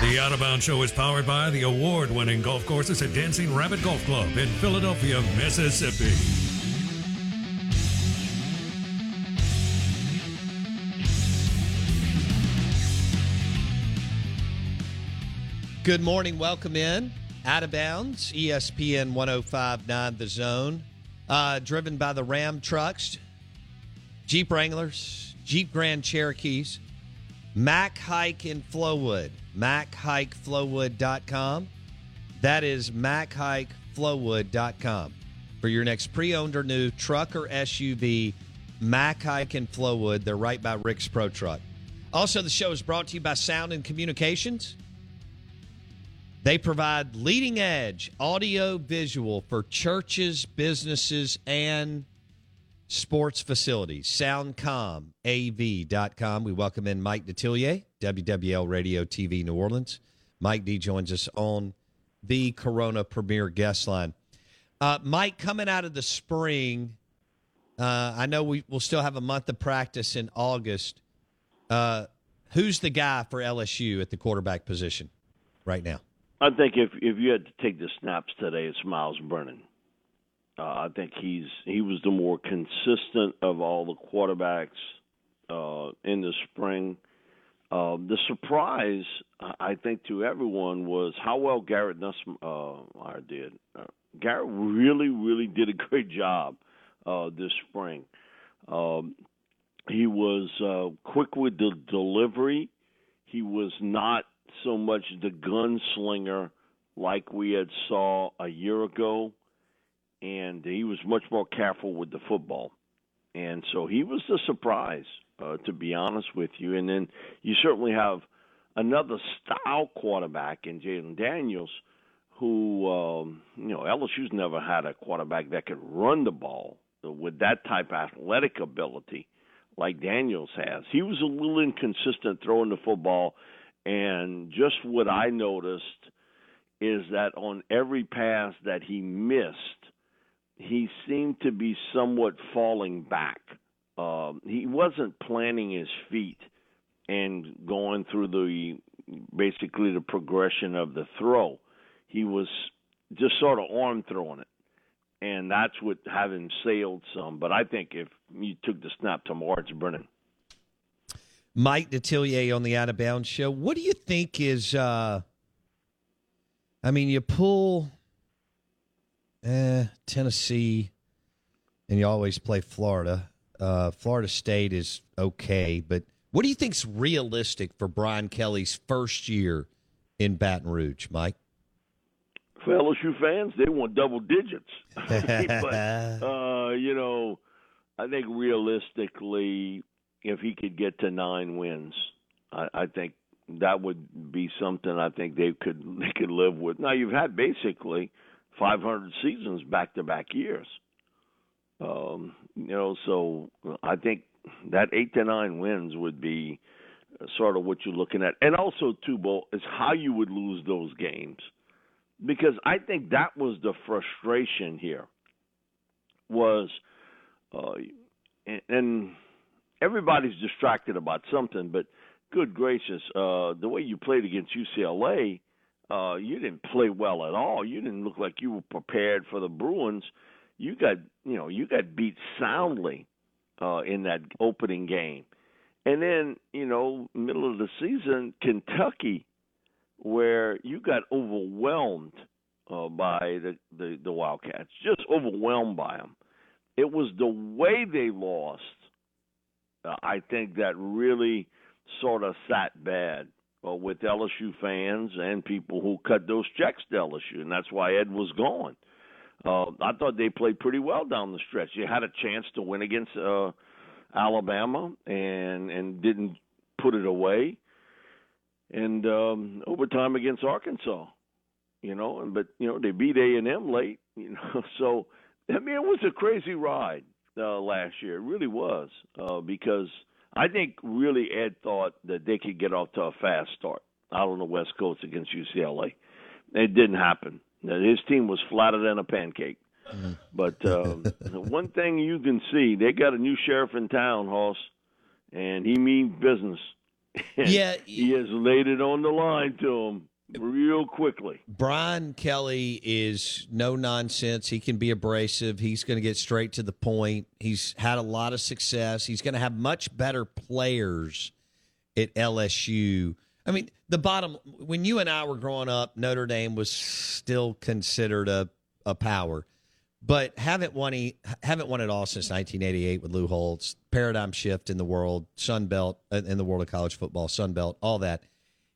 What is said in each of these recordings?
The Out of Bounds Show is powered by the award winning golf courses at Dancing Rabbit Golf Club in Philadelphia, Mississippi. Good morning. Welcome in. Out of bounds, ESPN 1059 The Zone. Uh, driven by the Ram trucks, Jeep Wranglers, Jeep Grand Cherokees, Mac Haik in Flowood, MacHikeFlowwood.com. That is MacHikeFlowwood.com. For your next pre owned or new truck or SUV, Mac Haik in Flowood. They're right by Rick's Pro Truck. Also, the show is brought to you by Sound and Communications. They provide leading edge audio visual for churches, businesses, and sports facilities. SoundcomAV.com. We welcome in Mike Detillier, WWL Radio TV New Orleans. Mike D joins us on the Corona Premier Guest Line. Uh, Mike, coming out of the spring, uh, I know we will still have a month of practice in August. Uh, who's the guy for LSU at the quarterback position right now? I think if if you had to take the snaps today, it's Miles Brennan. Uh, I think he's he was the more consistent of all the quarterbacks uh, in the spring. Uh, the surprise, I think, to everyone was how well Garrett Nussmeier uh, did. Uh, Garrett really, really did a great job uh, this spring. Um, he was quick with the delivery. He was not so much the gunslinger like we had saw a year ago, and he was much more careful with the football, and so he was the surprise, uh, to be honest with you. And then you certainly have another style quarterback in Jayden Daniels, who um, you know LSU's never had a quarterback that could run the ball with that type of athletic ability like Daniels has. He was a little inconsistent throwing the football and just what I noticed is that on every pass that he missed, he seemed to be somewhat falling back. Um, he wasn't planting his feet and going through the basically the progression of the throw. He was just sort of arm throwing it. And that's what had him sailed some. But I think if you took the snap tomorrow, it's Brennan. Mike Detillier on the Out of Bounds show. What do you think is? uh I mean, you pull eh, Tennessee, and you always play Florida. Uh, Florida State is okay, but what do you think's realistic for Brian Kelly's first year in Baton Rouge, Mike? For LSU fans, they want double digits. but uh, you know, I think realistically, if he could get to nine wins, I, I think that would be something I think they could they could live with. Now you've had basically 500 seasons back to back years, um, you know. So I think that eight to nine wins would be sort of what you're looking at, and also too, Bo, is how you would lose those games, because I think that was the frustration here. Was uh, and, and everybody's distracted about something, but good gracious, uh, the way you played against UCLA, uh, you didn't play well at all. You didn't look like you were prepared for the Bruins. You got, you know, you got beat soundly uh, in that opening game, and then, you know, middle of the season, Kentucky, where you got overwhelmed uh, by the, the the Wildcats, just overwhelmed by them. It was the way they lost. Uh, I think that really sort of sat bad uh, with LSU fans and people who cut those checks to LSU, and that's why Ed was gone. Uh, I thought they played pretty well down the stretch. You had a chance to win against uh, Alabama and and didn't put it away, and um, overtime against Arkansas. You know, and but you know they beat A and M late. You know, so I mean it was a crazy ride uh, last year. It really was uh, because I think really Ed thought that they could get off to a fast start out on the West Coast against UCLA. It didn't happen. His team was flatter than a pancake. Mm. But um, one thing you can see, they got a new sheriff in town, Hoss, and he means business. yeah, he has laid it on the line to him real quickly. Brian Kelly is no nonsense. He can be abrasive. He's going to get straight to the point. He's had a lot of success. He's going to have much better players at LSU. I mean, the bottom when you and I were growing up, Notre Dame was still considered a a power, but haven't won he, haven't won it all since 1988 with Lou Holtz. Paradigm shift in the world, Sun Belt uh, in the world of college football, Sun Belt, all that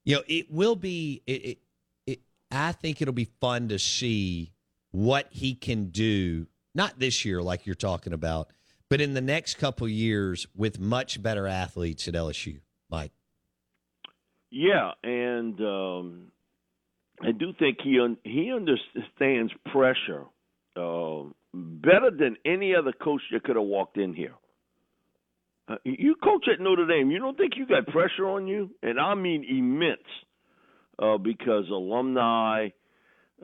you know, it will be. It, it, it, I think it'll be fun to see what he can do. Not this year, like you're talking about, but in the next couple years with much better athletes at LSU. Mike. Yeah, and um, I do think he un- he understands pressure uh, better than any other coach that could have walked in here. Uh, you coach at Notre Dame. You don't think you got pressure on you, and I mean immense, uh, because alumni,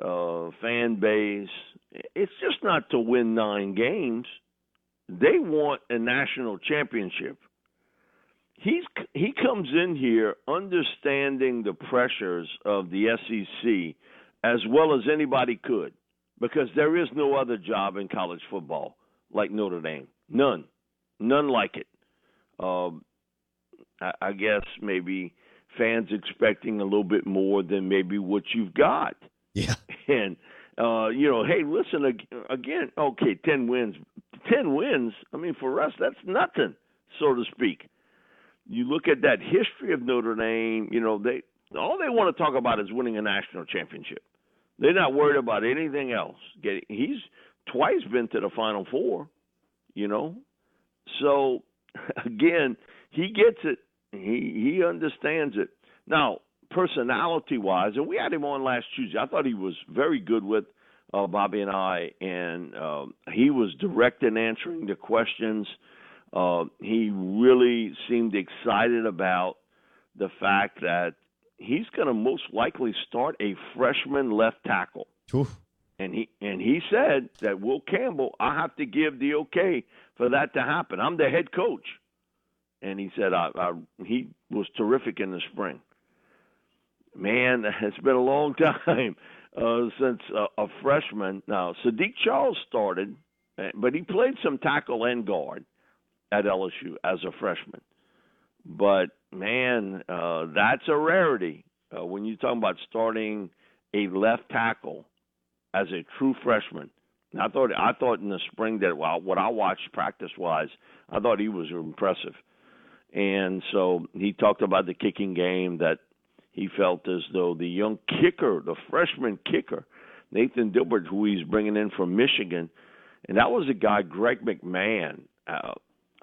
uh, fan base. It's just not to win nine games. They want a national championship. He's he comes in here understanding the pressures of the SEC as well as anybody could, because there is no other job in college football like Notre Dame. None, none like it. Um, I, I guess maybe fans expecting a little bit more than maybe what you've got. Yeah. And uh, you know, hey, listen again. Okay, ten wins, ten wins. I mean, for us, that's nothing, so to speak. You look at that history of Notre Dame. You know, they all they want to talk about is winning a national championship. They're not worried about anything else. Getting He's twice been to the Final Four. You know, so again, he gets it. He he understands it. Now, personality wise, and we had him on last Tuesday. I thought he was very good with uh, Bobby and I, and um, he was direct in answering the questions. Uh, he really seemed excited about the fact that he's going to most likely start a freshman left tackle. Oof. And he and he said that Will Campbell, I have to give the okay for that to happen. I'm the head coach, and he said I, I, he was terrific in the spring. Man, it's been a long time uh, since a, freshman. Now Saahdiq Charles started, eh, but he played some tackle and guard at LSU as a freshman. But man, uh, that's a rarity uh, when you're talking about starting a left tackle as a true freshman I thought I thought in the spring that well, what I watched practice wise, I thought he was impressive. And so he talked about the kicking game that he felt as though the young kicker, the freshman kicker, Nathan Dibert, who he's bringing in from Michigan, and that was a guy, Greg McMahon, uh,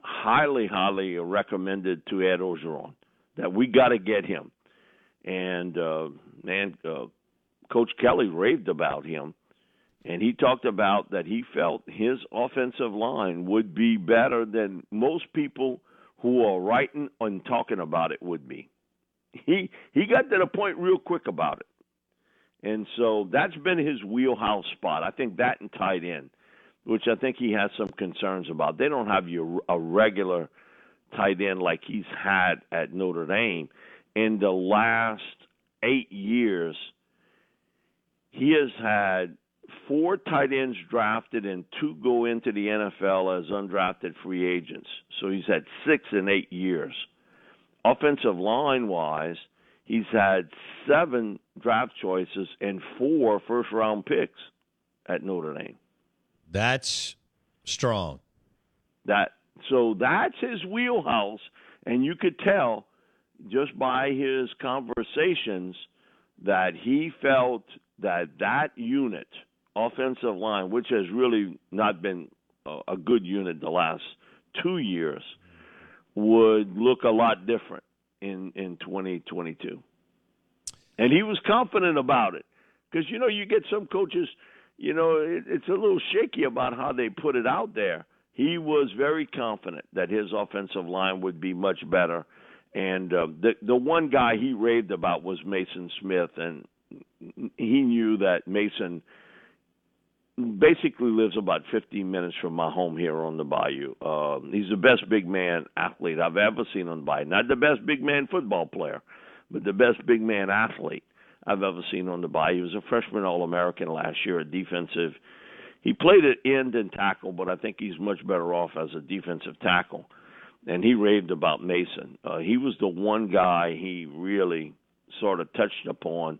highly, highly recommended to Ed Orgeron that we got to get him. And uh, man, uh, Coach Kelly raved about him and he talked about that he felt his offensive line would be better than most people who are writing and talking about it would be. He he got to the point real quick about it. And so that's been his wheelhouse spot. I think that and tight end, which I think he has some concerns about. They don't have a regular tight end like he's had at Notre Dame. In the last eight years, he has had four tight ends drafted and two go into the NFL as undrafted free agents. So he's had six in eight years. Offensive line wise, he's had seven draft choices and four first round picks at Notre Dame. That's strong. That so that's his wheelhouse, and you could tell just by his conversations that he felt that that unit, offensive line, which has really not been a good unit the last two years, would look a lot different in in 2022. And he was confident about it because you know you get some coaches, you know, it, it's a little shaky about how they put it out there. He was very confident that his offensive line would be much better. And uh, the the one guy he raved about was Mason Smith, and he knew that Mason basically lives about 15 minutes from my home here on the Bayou. Uh, he's the best big man athlete I've ever seen on the Bayou. Not the best big man football player, but the best big man athlete I've ever seen on the Bayou. He was a freshman All American last year at defensive. He played at end and tackle, but I think he's much better off as a defensive tackle. And he raved about Mason. Uh, he was the one guy he really sort of touched upon,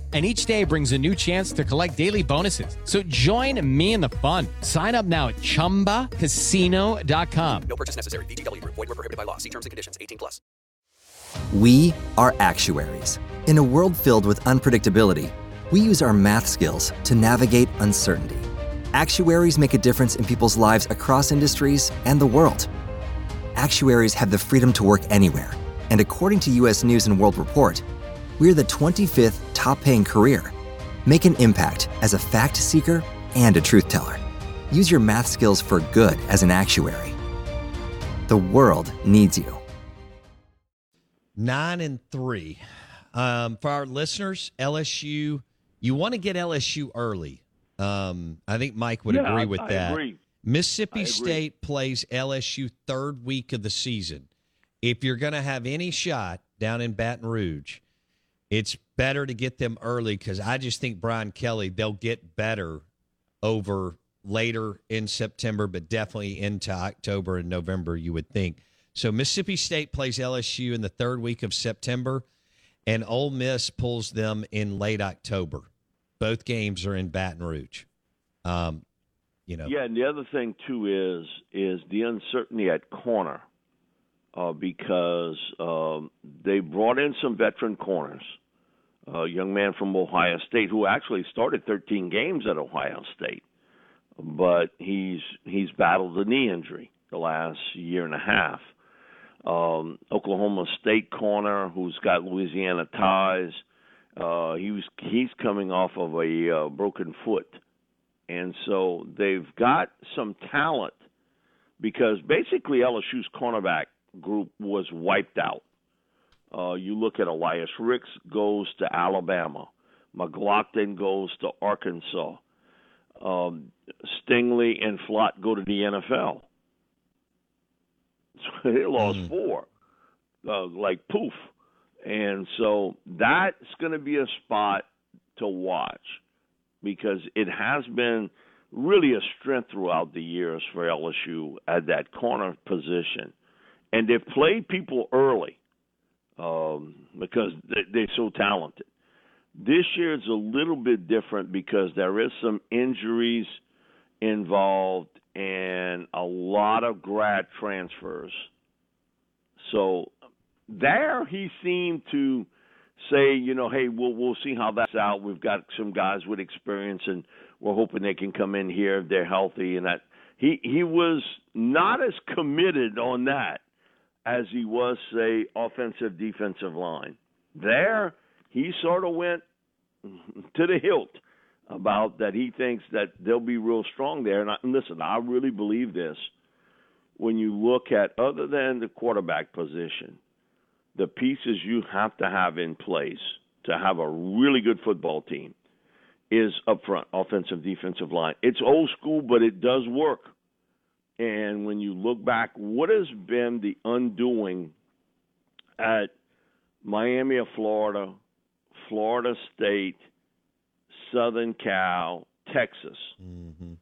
and each day brings a new chance to collect daily bonuses. So join me in the fun. Sign up now at ChumbaCasino.com. No purchase necessary. VGW. Void were prohibited by law. See terms and conditions. 18 plus. We are actuaries. In a world filled with unpredictability, we use our math skills to navigate uncertainty. Actuaries make a difference in people's lives across industries and the world. Actuaries have the freedom to work anywhere. And according to US News and World Report, we're the 25th top paying career. Make an impact as a fact seeker and a truth teller. Use your math skills for good as an actuary. The world needs you. Nine and three. Um, for our listeners, LSU, you want to get LSU early. Um, I think Mike would Yeah, agree with I that. agree. Mississippi I agree. State plays LSU third week of the season. If you're going to have any shot down in Baton Rouge, it's better to get them early because I just think Brian Kelly they'll get better over later in September, but definitely into October and November. You would think. So Mississippi State plays LSU in the third week of September, and Ole Miss pulls them in late October. Both games are in Baton Rouge. Um, you know, Yeah, and the other thing too is is the uncertainty at corner, uh, because um, they brought in some veteran corners. A young man from Ohio State who actually started 13 games at Ohio State, but he's he's battled a knee injury the last year and a half. Um, Oklahoma State corner who's got Louisiana ties. Uh, he was he's coming off of a uh, broken foot and so they've got some talent because basically LSU's cornerback group was wiped out. Uh, you look at Elias Ricks goes to Alabama, McGlothern goes to Arkansas, um, Stingley and Flott go to the NFL. So they lost four, uh, like poof, and so that's going to be a spot to watch because it has been really a strength throughout the years for LSU at that corner position. And they've played people early um, because they, they're so talented. This year is a little bit different because there is some injuries involved and a lot of grad transfers. So there he seemed to say, you know, hey, we'll we'll see how that's out. We've got some guys with experience, and we're hoping they can come in here if they're healthy. And that he he was not as committed on that as he was, say, offensive defensive line. There, he sort of went to the hilt about that. He thinks that they'll be real strong there. And, I, and listen, I really believe this. When you look at other than the quarterback position the pieces you have to have in place to have a really good football team is up front, offensive, defensive line. It's old school, but it does work. And when you look back, what has been the undoing at Miami of Florida, Florida State, Southern Cal, Texas? Mm-hmm.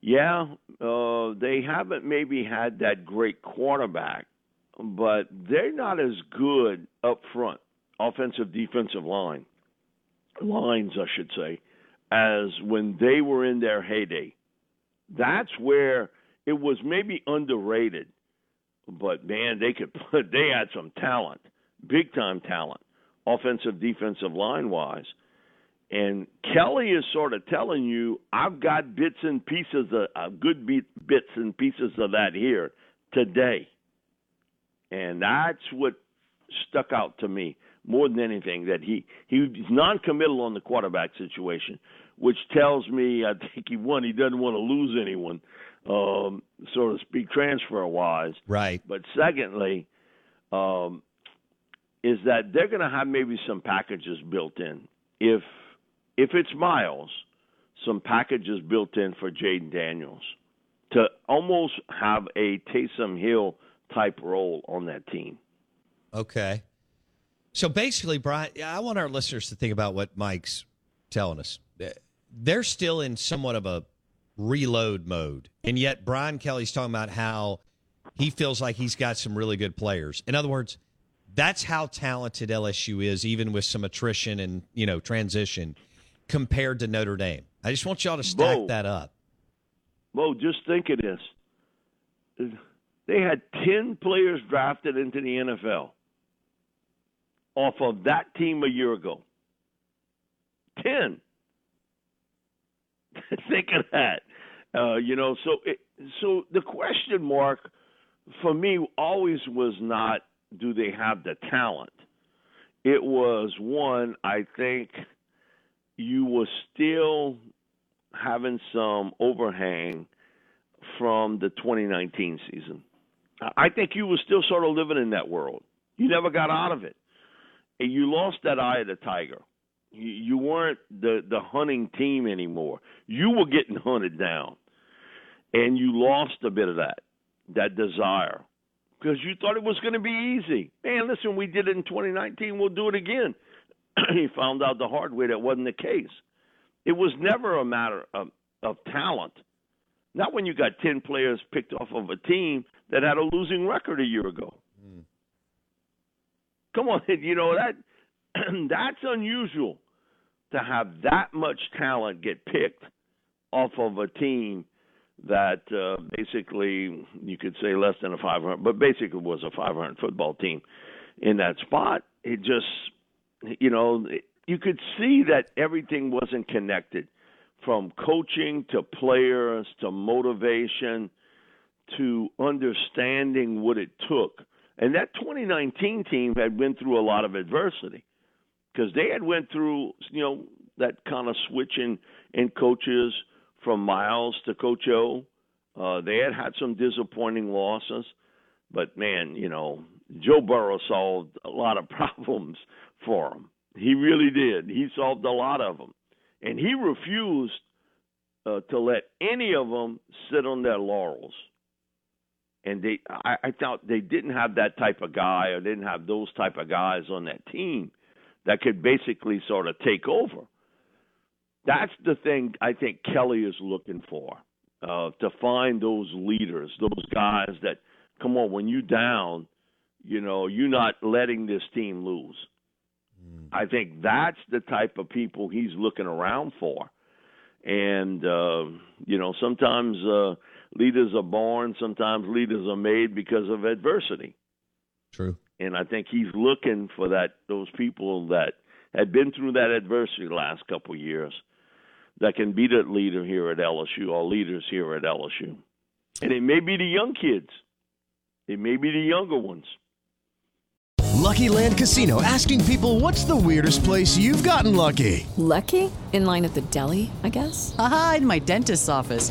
Yeah, uh, they haven't maybe had that great quarterback, but they're not as good up front, offensive, defensive line, lines, I should say, as when they were in their heyday. That's where it was maybe underrated, but man, they could put, they had some talent, big time talent, offensive, defensive line wise. And Kelly is sort of telling you, I've got bits and pieces of uh, good bits and pieces of that here today. And that's what stuck out to me more than anything that he he's non-committal on the quarterback situation, which tells me I think he one he doesn't want to lose anyone, um, so to speak, transfer wise. Right. But secondly, um, is that they're going to have maybe some packages built in. If if it's Miles, some packages built in for Jayden Daniels to almost have a Taysom Hill type role on that team. Okay. So basically, Brian, I want our listeners to think about what Mike's telling us. They're still in somewhat of a reload mode. And yet, Brian Kelly's talking about how he feels like he's got some really good players. In other words, that's how talented LSU is, even with some attrition and, you know, transition compared to Notre Dame. I just want y'all to stack Bo, that up. Bo, just think of this they had 10 players drafted into the NFL off of that team a year ago. 10. Think of that. Uh, you know, so it, so the question mark for me always was not do they have the talent. It was one I think you were still having some overhang from the 2019 season. I think you were still sort of living in that world. You never got out of it. And you lost that eye of the tiger. You, weren't the, the hunting team anymore. You were getting hunted down. And you lost a bit of that, that desire. Because you thought it was going to be easy. Man, listen, we did it in 2019. We'll do it again. he found out the hard way that wasn't the case. It was never a matter of, of talent. Not when you got 10 players picked off of a team that had a losing record a year ago. Mm. Come on, you know that that's unusual to have that much talent get picked off of a team that uh, basically you could say less than a 500, but basically was a 500 football team in that spot. It just, you know, you could see that everything wasn't connected from coaching to players to motivation to understanding what it took. And that 2019 team had went through a lot of adversity because they had went through, you know, that kind of switching in coaches from Miles to Coach O. Uh, they had had some disappointing losses, but man, you know, Joe Burrow solved a lot of problems for them. He really did. He solved a lot of them, and he refused uh, to let any of them sit on their laurels and they I, I thought they didn't have that type of guy or didn't have those type of guys on that team that could basically sort of take over. That's the thing I think Kelly is looking for. Uh, to find those leaders, those guys that come on, when you down, you know, you're not letting this team lose. Mm. I think that's the type of people he's looking around for. And uh, you know, sometimes uh leaders are born, sometimes leaders are made because of adversity. True. And I think he's looking for that those people that had been through that adversity the last couple of years that can be the leader here at LSU or leaders here at LSU. And it may be the young kids. It may be the younger ones. Lucky Land Casino asking people what's the weirdest place you've gotten lucky? Lucky? In line at the deli, I guess? Aha, in my dentist's office.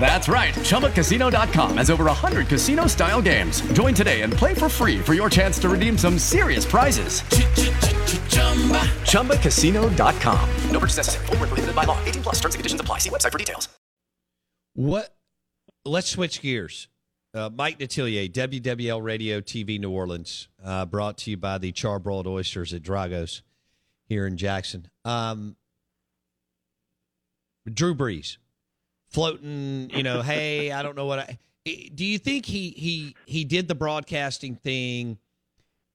That's right. ChumbaCasino.com has over 100 casino style games. Join today and play for free for your chance to redeem some serious prizes. ChumbaCasino.com. No purchase necessary. Full prohibited by law. 18 plus terms and conditions apply. See website for details. What? Let's switch gears. Uh, Mike Detillier, WWL Radio TV New Orleans, uh, brought to you by the Charbroiled Oysters at Drago's here in Jackson. Um, Drew Brees floating, you know, hey, I don't know what I do you think he he he did the broadcasting thing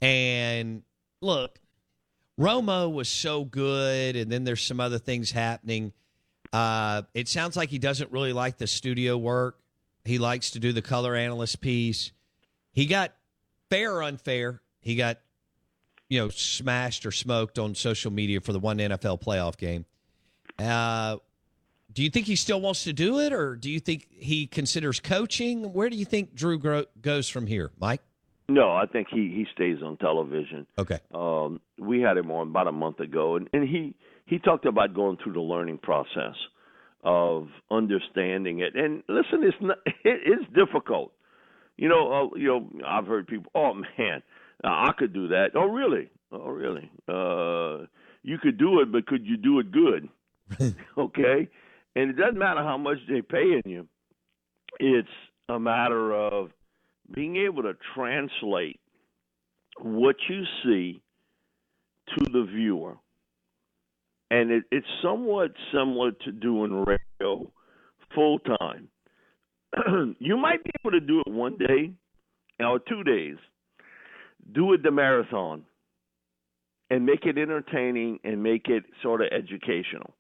and look, Romo was so good and then there's some other things happening. Uh, it sounds like he doesn't really like the studio work. He likes to do the color analyst piece. He got fair or unfair. He got you know smashed or smoked on social media for the one NFL playoff game. Uh, do you think he still wants to do it, or do you think he considers coaching? Where do you think Drew gro- goes from here, Mike? No, I think he he stays on television. Okay. Um, we had him on about a month ago, and, and he he talked about going through the learning process of understanding it. And listen, it's not it's difficult. You know, uh, you know, I've heard people, oh man, I could do that. Oh really? Oh really? Uh, you could do it, but could you do it good? okay and it doesn't matter how much they're paying you. It's a matter of being able to translate what you see to the viewer. And it, it's somewhat similar to doing radio full time. you might be able to do it one day or two days. Do it the marathon and make it entertaining and make it sort of educational.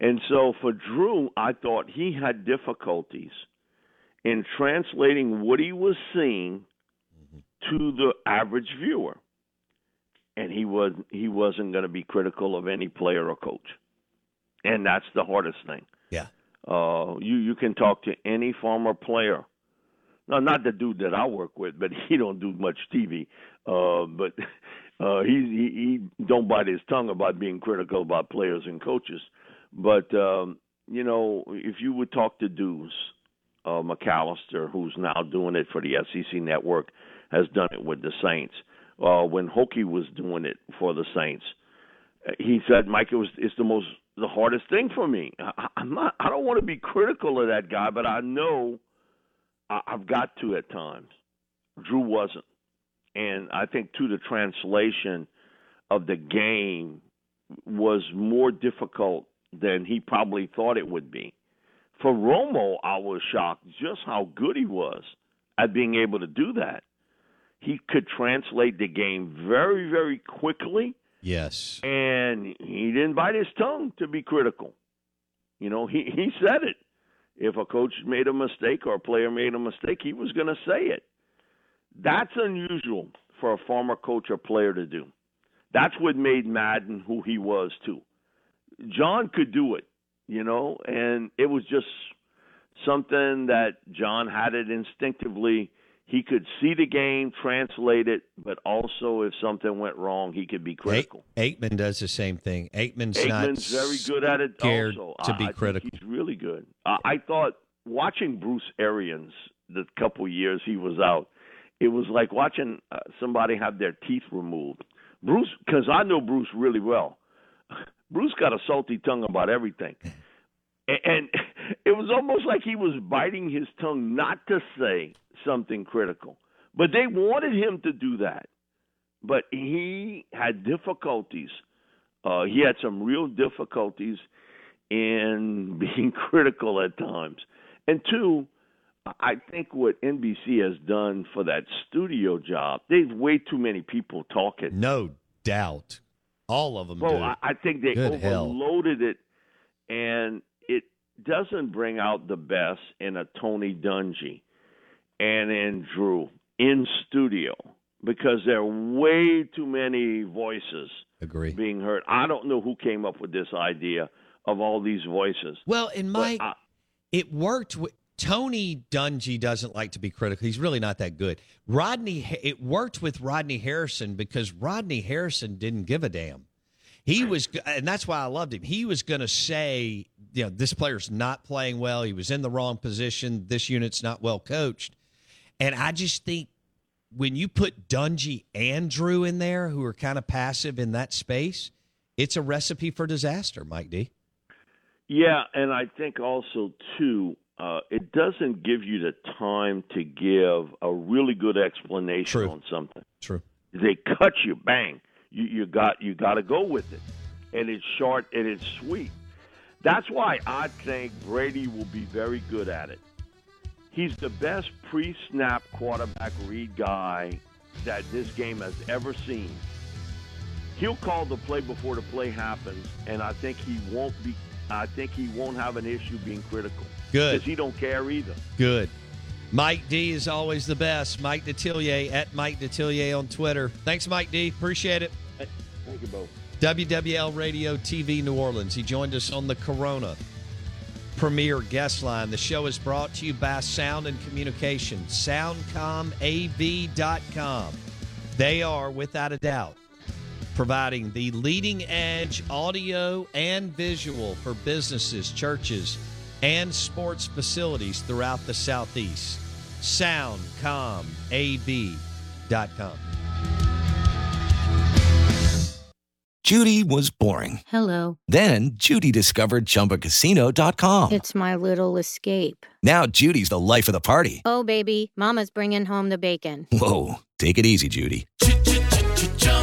And so for Drew, I thought he had difficulties in translating what he was seeing to the average viewer. And he was he wasn't going to be critical of any player or coach. And that's the hardest thing. Yeah. Uh, you you can talk to any former player. No, not the dude that I work with, but he don't do much TV. Uh, but uh, he, he he don't bite his tongue about being critical about players and coaches. But um, you know, if you would talk to Deuce uh, McAllister, who's now doing it for the SEC Network, has done it with the Saints. Uh, when Hokie was doing it for the Saints, he said, "Mike, it was it's the most the hardest thing for me. I, I'm not. I don't want to be critical of that guy, but I know I, I've got to at times. Drew wasn't, and I think too the translation of the game was more difficult than he probably thought it would be. For Romo, I was shocked just how good he was at being able to do that. He could translate the game very, very quickly. Yes. And he didn't bite his tongue to be critical. You know, he, he said it. If a coach made a mistake or a player made a mistake, he was going to say it. That's unusual for a former coach or player to do. That's what made Madden who he was, too. John could do it. you know, and it was just something that John had it instinctively. He could see the game, translate it, but also if something went wrong, he could be critical. Aikman does the same thing. Aikman's, Aikman's not very good at it. scared also. to be I critical. he's really good. I, I thought watching Bruce Arians the couple years he was out, it was like watching uh, somebody have their teeth removed. Bruce, because I know Bruce really well. Bruce got a salty tongue about everything. And it was almost like he was biting his tongue not to say something critical. But they wanted him to do that. But he had difficulties. Uh, he had some real difficulties in being critical at times. And two, I think what NBC has done for that studio job, they've way too many people talking. No doubt. All of them Bro, do. I, I think they Good hell. overloaded it, and it doesn't bring out the best in a Tony Dungy and in Drew in studio because there are way too many voices Agree. being heard. I don't know who came up with this idea of all these voices. Well, in But my, I- it worked. Tony Dungy doesn't like to be critical. He's really not that good. Rodney, it worked with Rodney Harrison because Rodney Harrison didn't give a damn. He was, and that's why I loved him. He was going to say, you know, this player's not playing well. He was in the wrong position. This unit's not well coached. And I just think when you put Dungy and Drew in there, who are kind of passive in that space, it's a recipe for disaster, Mike D. Yeah, and I think also too, uh, it doesn't give you the time to give a really good explanation True. on something. True. They cut you, bang. You you got you got to go with it, and it's short and it's sweet. That's why I think Brady will be very good at it. He's the best pre-snap quarterback read guy that this game has ever seen. He'll call the play before the play happens, and I think he won't be. I think he won't have an issue being critical. Good. because he don't care either. Good. Mike D is always the best. Mike Detillier at Mike Detillier on Twitter. Thanks, Mike D. Appreciate it. Thank you, Bo. WWL Radio TV New Orleans. He joined us on the Corona Premier Guest Line. The show is brought to you by Sound and Communication, soundcomav.com. They are, without a doubt, providing the leading edge audio and visual for businesses, churches, and sports facilities throughout the Southeast. SoundcomAV.com. Judy was boring. Hello. Then Judy discovered ChumbaCasino.com. It's my little escape. Now Judy's the life of the party. Oh, baby, Mama's bringing home the bacon. Whoa, take it easy, Judy.